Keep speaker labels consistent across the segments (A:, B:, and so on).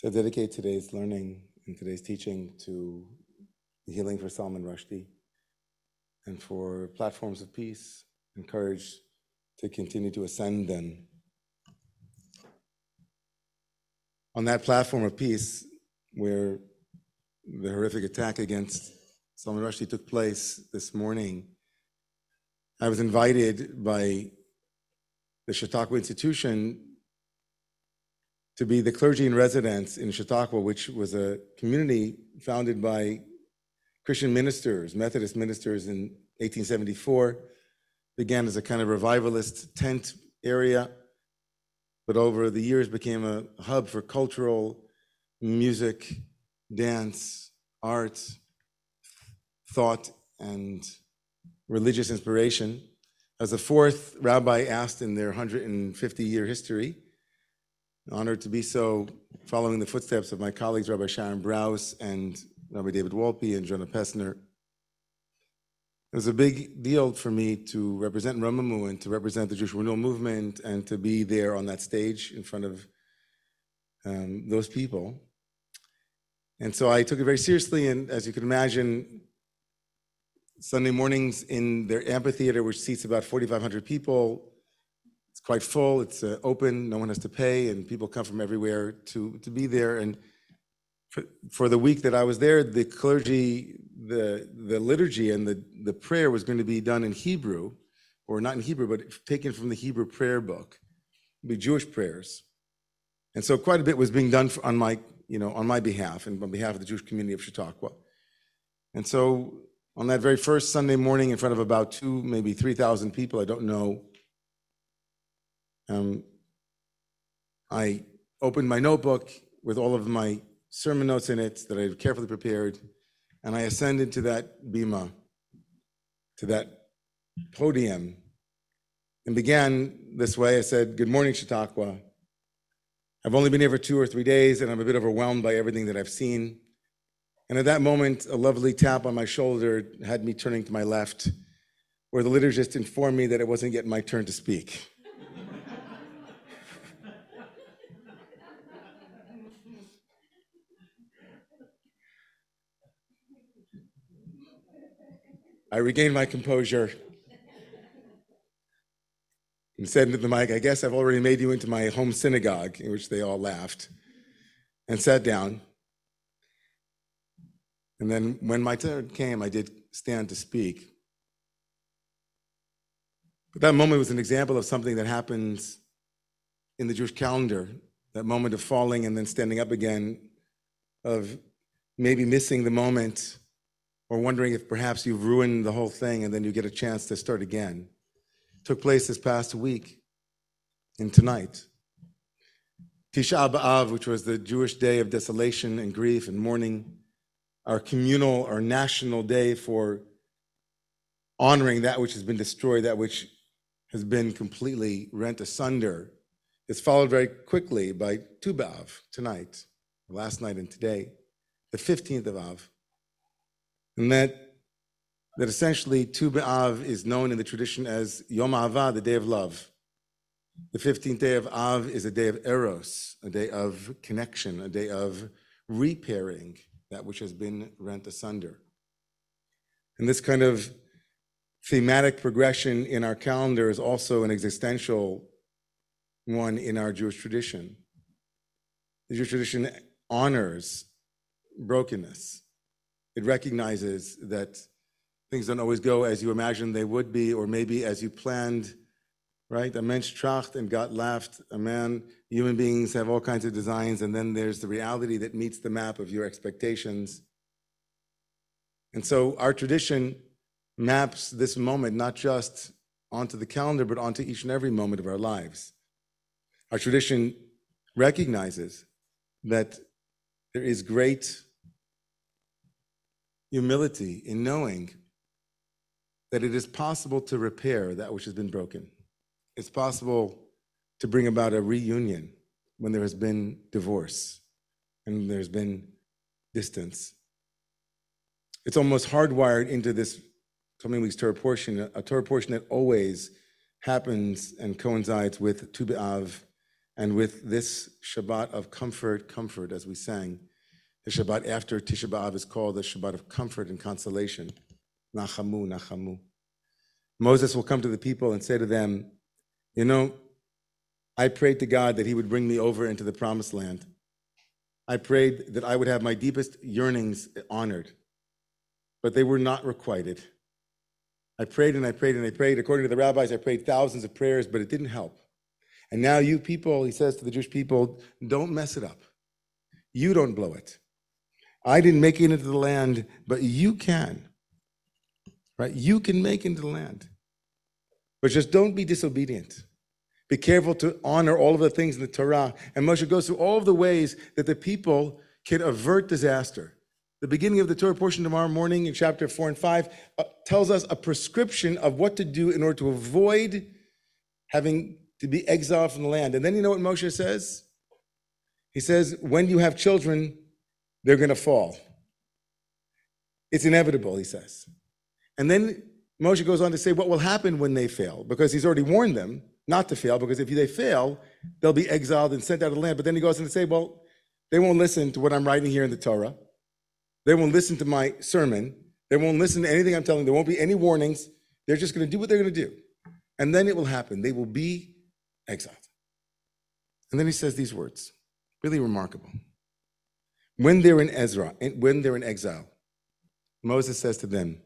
A: So I dedicate today's learning and today's teaching to healing for Salman Rushdie and for platforms of peace and courage to continue to ascend them. On that platform of peace, where the horrific attack against Salman Rushdie took place this morning, I was invited by the Chautauqua Institution to be the clergy in residence in Chautauqua, which was a community founded by Christian ministers, Methodist ministers in 1874. Began as a kind of revivalist tent area, but over the years became a hub for cultural, music, dance, art, thought, and religious inspiration. As the fourth rabbi asked in their 150 year history, honored to be so, following the footsteps of my colleagues, Rabbi Sharon Brous and Rabbi David Wolpe and Jonah Pesner. It was a big deal for me to represent Romemu and to represent the Jewish Renewal Movement and to be there on that stage in front of um, those people. And so I took it very seriously. And as you can imagine, Sunday mornings in their amphitheater, which seats about 4,500 people, it's quite full. It's uh, open. No one has to pay, and people come from everywhere to to be there. And for, for the week that I was there, the clergy, the the liturgy, and the the prayer was going to be done in Hebrew, or not in Hebrew, but taken from the Hebrew prayer book, be Jewish prayers. And so quite a bit was being done on my you know on my behalf and on behalf of the Jewish community of Chautauqua. And so on that very first Sunday morning, in front of about two, maybe three thousand people, I don't know um, I opened my notebook with all of my sermon notes in it that I had carefully prepared, and I ascended to that bima, to that podium, and began this way. I said, Good morning, Chautauqua. I've only been here for two or three days, and I'm a bit overwhelmed by everything that I've seen. And at that moment, a lovely tap on my shoulder had me turning to my left, where the liturgist informed me that it wasn't yet my turn to speak. I regained my composure and said into the mic, I guess I've already made you into my home synagogue, in which they all laughed, and sat down. And then when my turn came, I did stand to speak. But that moment was an example of something that happens in the Jewish calendar that moment of falling and then standing up again, of maybe missing the moment or wondering if perhaps you've ruined the whole thing and then you get a chance to start again. Took place this past week and tonight. Tisha B'Av, which was the Jewish day of desolation and grief and mourning, our communal or national day for honoring that which has been destroyed, that which has been completely rent asunder, is followed very quickly by Tu B'Av tonight, last night and today, the 15th of Av and that that essentially Tu B'Av is known in the tradition as Yom Ha'ava, the day of love. The 15th day of Av is a day of Eros, a day of connection, a day of repairing that which has been rent asunder. And this kind of thematic progression in our calendar is also an existential one in our Jewish tradition. The Jewish tradition honors brokenness it recognizes that things don't always go as you imagined they would be, or maybe as you planned, right? A mensch tracht and Gott lacht. A man, human beings have all kinds of designs, and then there's the reality that meets the map of your expectations. And so our tradition maps this moment not just onto the calendar, but onto each and every moment of our lives. Our tradition recognizes that there is great humility in knowing that it is possible to repair that which has been broken. It's possible to bring about a reunion when there has been divorce and there's been distance. It's almost hardwired into this coming week's Torah portion, a Torah portion that always happens and coincides with Tu B'Av And with this Shabbat of comfort, comfort, as we sang, the Shabbat after Tisha B'Av is called the Shabbat of comfort and consolation. Nachamu, Nachamu. Moses will come to the people and say to them, You know, I prayed to God that He would bring me over into the promised land. I prayed that I would have my deepest yearnings honored, but they were not requited. I prayed and I prayed and I prayed. According to the rabbis, I prayed thousands of prayers, but it didn't help. And now, you people, he says to the Jewish people, don't mess it up. You don't blow it. I didn't make it into the land, but you can. Right? You can make into the land. But just don't be disobedient. Be careful to honor all of the things in the Torah. And Moshe goes through all of the ways that the people can avert disaster. The beginning of the Torah portion tomorrow morning in chapter 4 and 5 uh, tells us a prescription of what to do in order to avoid having to be exiled from the land. And then you know what Moshe says? He says, when you have children, they're going to fall. It's inevitable, he says. And then Moshe goes on to say what will happen when they fail, because he's already warned them not to fail, because if they fail, they'll be exiled and sent out of the land. But then he goes on to say, well, they won't listen to what I'm writing here in the Torah. They won't listen to my sermon. They won't listen to anything I'm telling them. There won't be any warnings. They're just going to do what they're going to do. And then it will happen. They will be exiled. And then he says these words, really remarkable. When they're in Ezra, when they're in exile, Moses says to them,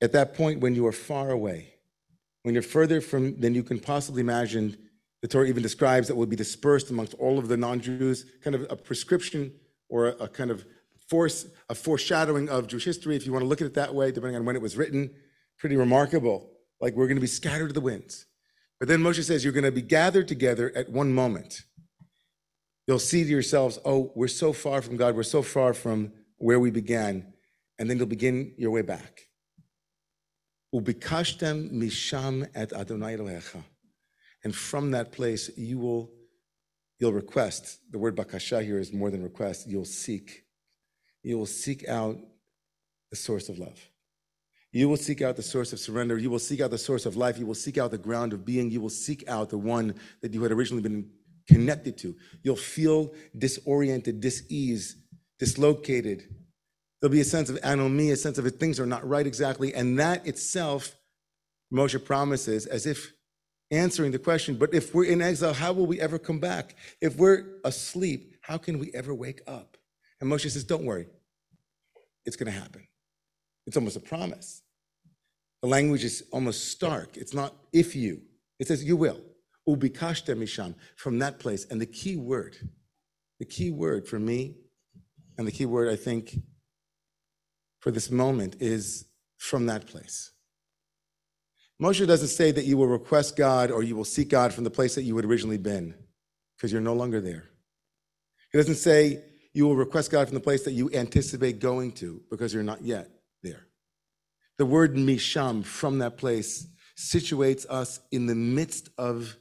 A: at that point when you are far away, when you're further from than you can possibly imagine, the Torah even describes that will be dispersed amongst all of the non-Jews, kind of a prescription or a, a kind of force, a foreshadowing of Jewish history, if you want to look at it that way, depending on when it was written. Pretty remarkable. Like we're going to be scattered to the winds. But then Moshe says, You're going to be gathered together at one moment you'll see to yourselves, oh, we're so far from God, we're so far from where we began, and then you'll begin your way back. Misham et Adonai. And from that place, you will you'll request. The word bakasha here is more than request. You'll seek. You will seek out the source of love. You will seek out the source of surrender. You will seek out the source of life. You will seek out the ground of being. You will seek out the one that you had originally been connected to. You'll feel disoriented, dis-ease, dislocated. There'll be a sense of anomie, a sense of things are not right exactly. And that itself, Moshe promises, as if answering the question, but if we're in exile, how will we ever come back? If we're asleep, how can we ever wake up? And Moshe says, don't worry. It's going to happen. It's almost a promise. The language is almost stark. It's not if you, it says you will. Ubikashta misham, from that place. And the key word, the key word for me, and the key word I think for this moment is from that place. Moshe doesn't say that you will request God or you will seek God from the place that you had originally been, because you're no longer there. He doesn't say you will request God from the place that you anticipate going to, because you're not yet there. The word misham, from that place, situates us in the midst of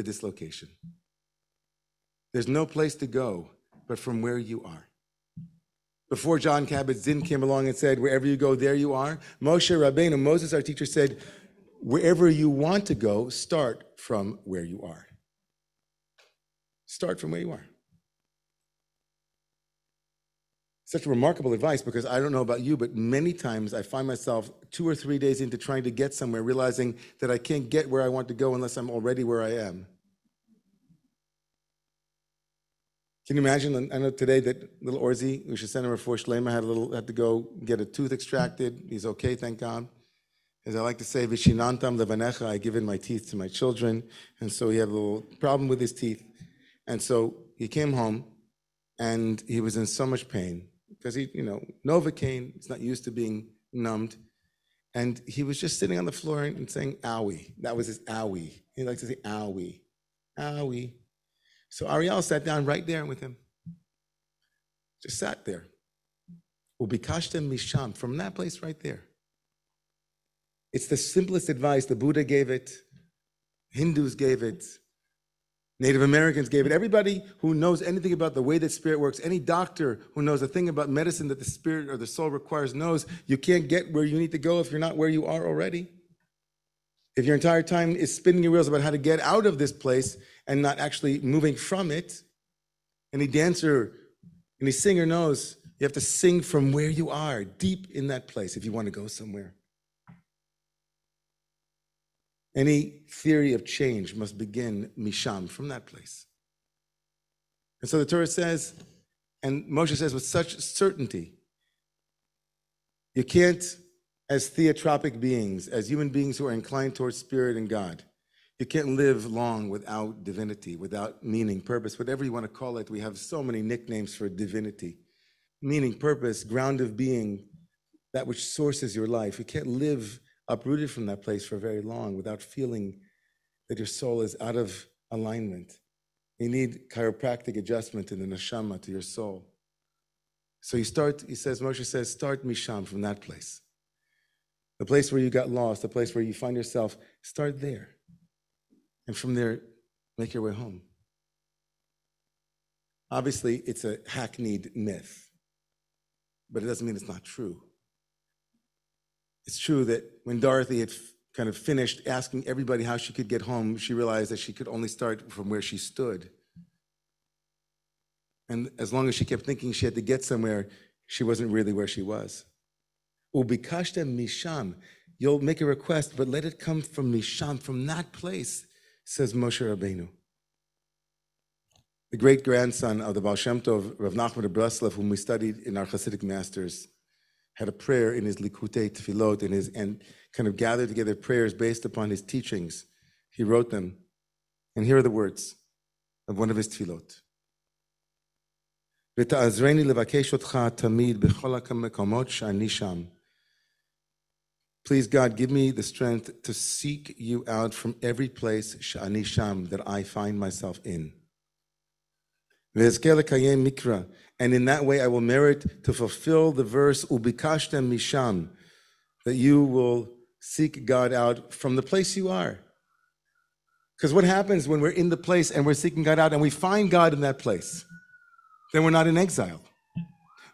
A: the dislocation. There's no place to go but from where you are. Before Jon Kabat-Zinn came along and said, Wherever you go, there you are, Moshe Rabbeinu, Moses, our teacher, said, Wherever you want to go, start from where you are. Start from where you are. Such remarkable advice because I don't know about you, but many times I find myself two or three days into trying to get somewhere, realizing that I can't get where I want to go unless I'm already where I am. Can you imagine? I know today that little Orzi, we should send him a refuah Shlema, had a little had to go get a tooth extracted. He's okay, thank God. As I like to say, Vishinantam levanecha, I give in my teeth to my children. And so he had a little problem with his teeth. And so he came home and he was in so much pain because he, you know, Novocaine, he's not used to being numbed. And he was just sitting on the floor and saying, owie. That was his owie. He likes to say, owie, owie. So Ariel sat down right there with him. Just sat there. Ubikashtem misham, from that place right there. It's the simplest advice. The Buddha gave it, Hindus gave it, Native Americans gave it. Everybody who knows anything about the way that spirit works, any doctor who knows a thing about medicine that the spirit or the soul requires, knows you can't get where you need to go if you're not where you are already. If your entire time is spinning your wheels about how to get out of this place and not actually moving from it. Any dancer, any singer knows you have to sing from where you are, deep in that place, if you want to go somewhere. Any theory of change must begin misham, from that place. And so the Torah says, and Moshe says with such certainty, you can't, as theotropic beings, as human beings who are inclined towards spirit and God, you can't live long without divinity, without meaning, purpose, whatever you want to call it. We have so many nicknames for divinity meaning, purpose, ground of being, that which sources your life. You can't live uprooted from that place for very long without feeling that your soul is out of alignment. You need chiropractic adjustment in the neshama to your soul. So you start, he says, Moshe says, start Misham from that place. The place where you got lost, the place where you find yourself, start there. And from there, make your way home. Obviously, it's a hackneyed myth, but it doesn't mean it's not true. It's true that when Dorothy had kind of finished asking everybody how she could get home, she realized that she could only start from where she stood. And as long as she kept thinking she had to get somewhere, she wasn't really where she was. Ubikashta misham. You'll make a request, but let it come from misham, from that place, says Moshe Rabbeinu. The great grandson of the Baal Shem Tov, Rav Nachman of Breslov, whom we studied in our Hasidic masters, had a prayer in his Likutei Tefillot, in his, and kind of gathered together prayers based upon his teachings. He wrote them. And here are the words of one of his Tefillot. ותעזרני לבקש אותך תמיד בכל המקומות שאני שם. Please, God, give me the strength to seek you out from every place שאני שם, that I find myself in. mikra, and in that way I will merit to fulfill the verse ubikashtem misham, that you will seek God out from the place you are. Because what happens when we're in the place and we're seeking God out and we find God in that place? Then we're not in exile.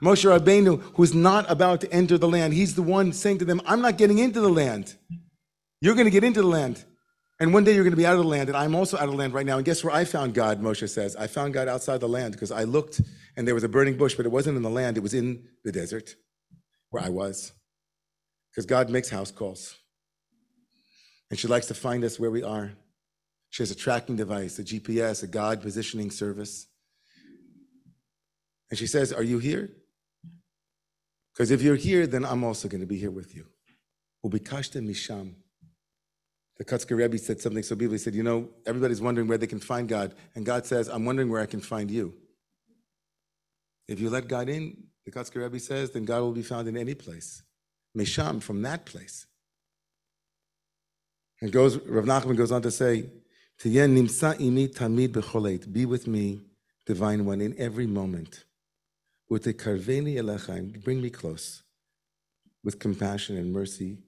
A: Moshe Rabbeinu, who's not about to enter the land, he's the one saying to them, I'm not getting into the land. You're going to get into the land. And one day you're going to be out of the land, and I'm also out of the land right now. And guess where I found God, Moshe says? I found God outside the land because I looked and there was a burning bush, but it wasn't in the land, it was in the desert where I was. Because God makes house calls. And she likes to find us where we are. She has a tracking device, a GPS, a God positioning service. And she says, Are you here? Because if you're here, then I'm also going to be here with you. Ubikashta misham. The Kotzker Rebbe said something so beautiful. He said, You know, everybody's wondering where they can find God. And God says, I'm wondering where I can find you. If you let God in, the Kotzker Rebbe says, then God will be found in any place. Misham, from that place. And goes, Rav Nachman goes on to say, nimsa imi tamid Be with me, divine one, in every moment. Utekarveni elecha, bring me close with compassion and mercy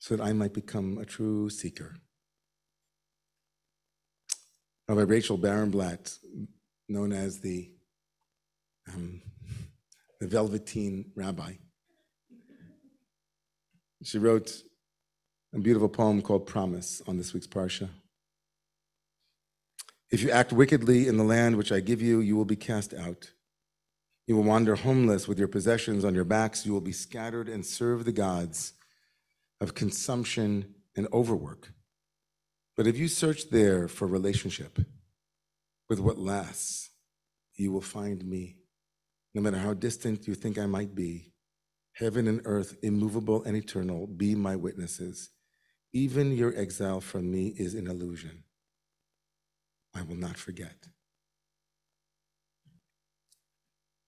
A: so that I might become a true seeker. Rabbi Rachel Barenblatt, known as the, um, the Velveteen Rabbi, she wrote a beautiful poem called Promise on this week's Parsha. If you act wickedly in the land which I give you, you will be cast out. You will wander homeless with your possessions on your backs. You will be scattered and serve the gods of consumption and overwork. But if you search there for relationship with what lasts, you will find me. No matter how distant you think I might be, heaven and earth, immovable and eternal, be my witnesses. Even your exile from me is an illusion. I will not forget.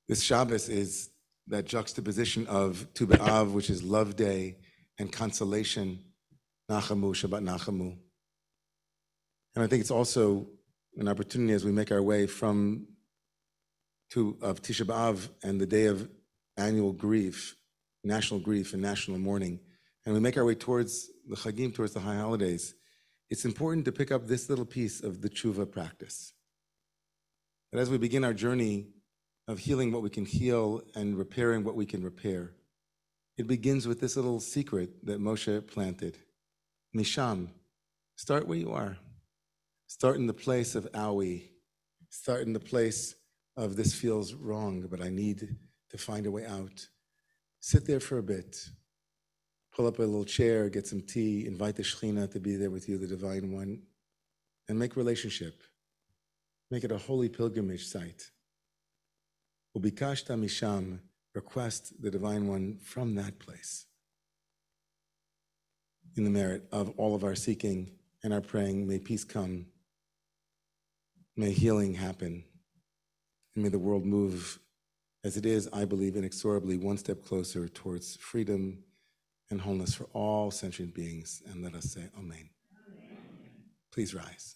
A: This Shabbos is that juxtaposition of Tu B'Av, which is love day, and consolation, Nachamu, Shabbat Nachamu. And I think it's also an opportunity as we make our way from to of Tisha B'Av and the day of annual grief, national grief and national mourning, and we make our way towards the Chagim, towards the high holidays. It's important to pick up this little piece of the tshuva practice. That as we begin our journey of healing what we can heal and repairing what we can repair, it begins with this little secret that Moshe planted. Misham, start where you are. Start in the place of owie. Start in the place of this feels wrong, but I need to find a way out. Sit there for a bit. Pull up a little chair, get some tea, invite the Shekhinah to be there with you, the Divine One, and make relationship. Make it a holy pilgrimage site. Ubikashta misham, request the Divine One from that place. In the merit of all of our seeking and our praying, may peace come. May healing happen. And may the world move as it is, I believe, inexorably one step closer towards freedom and wholeness for all sentient beings. And let us say, Amen. Please rise.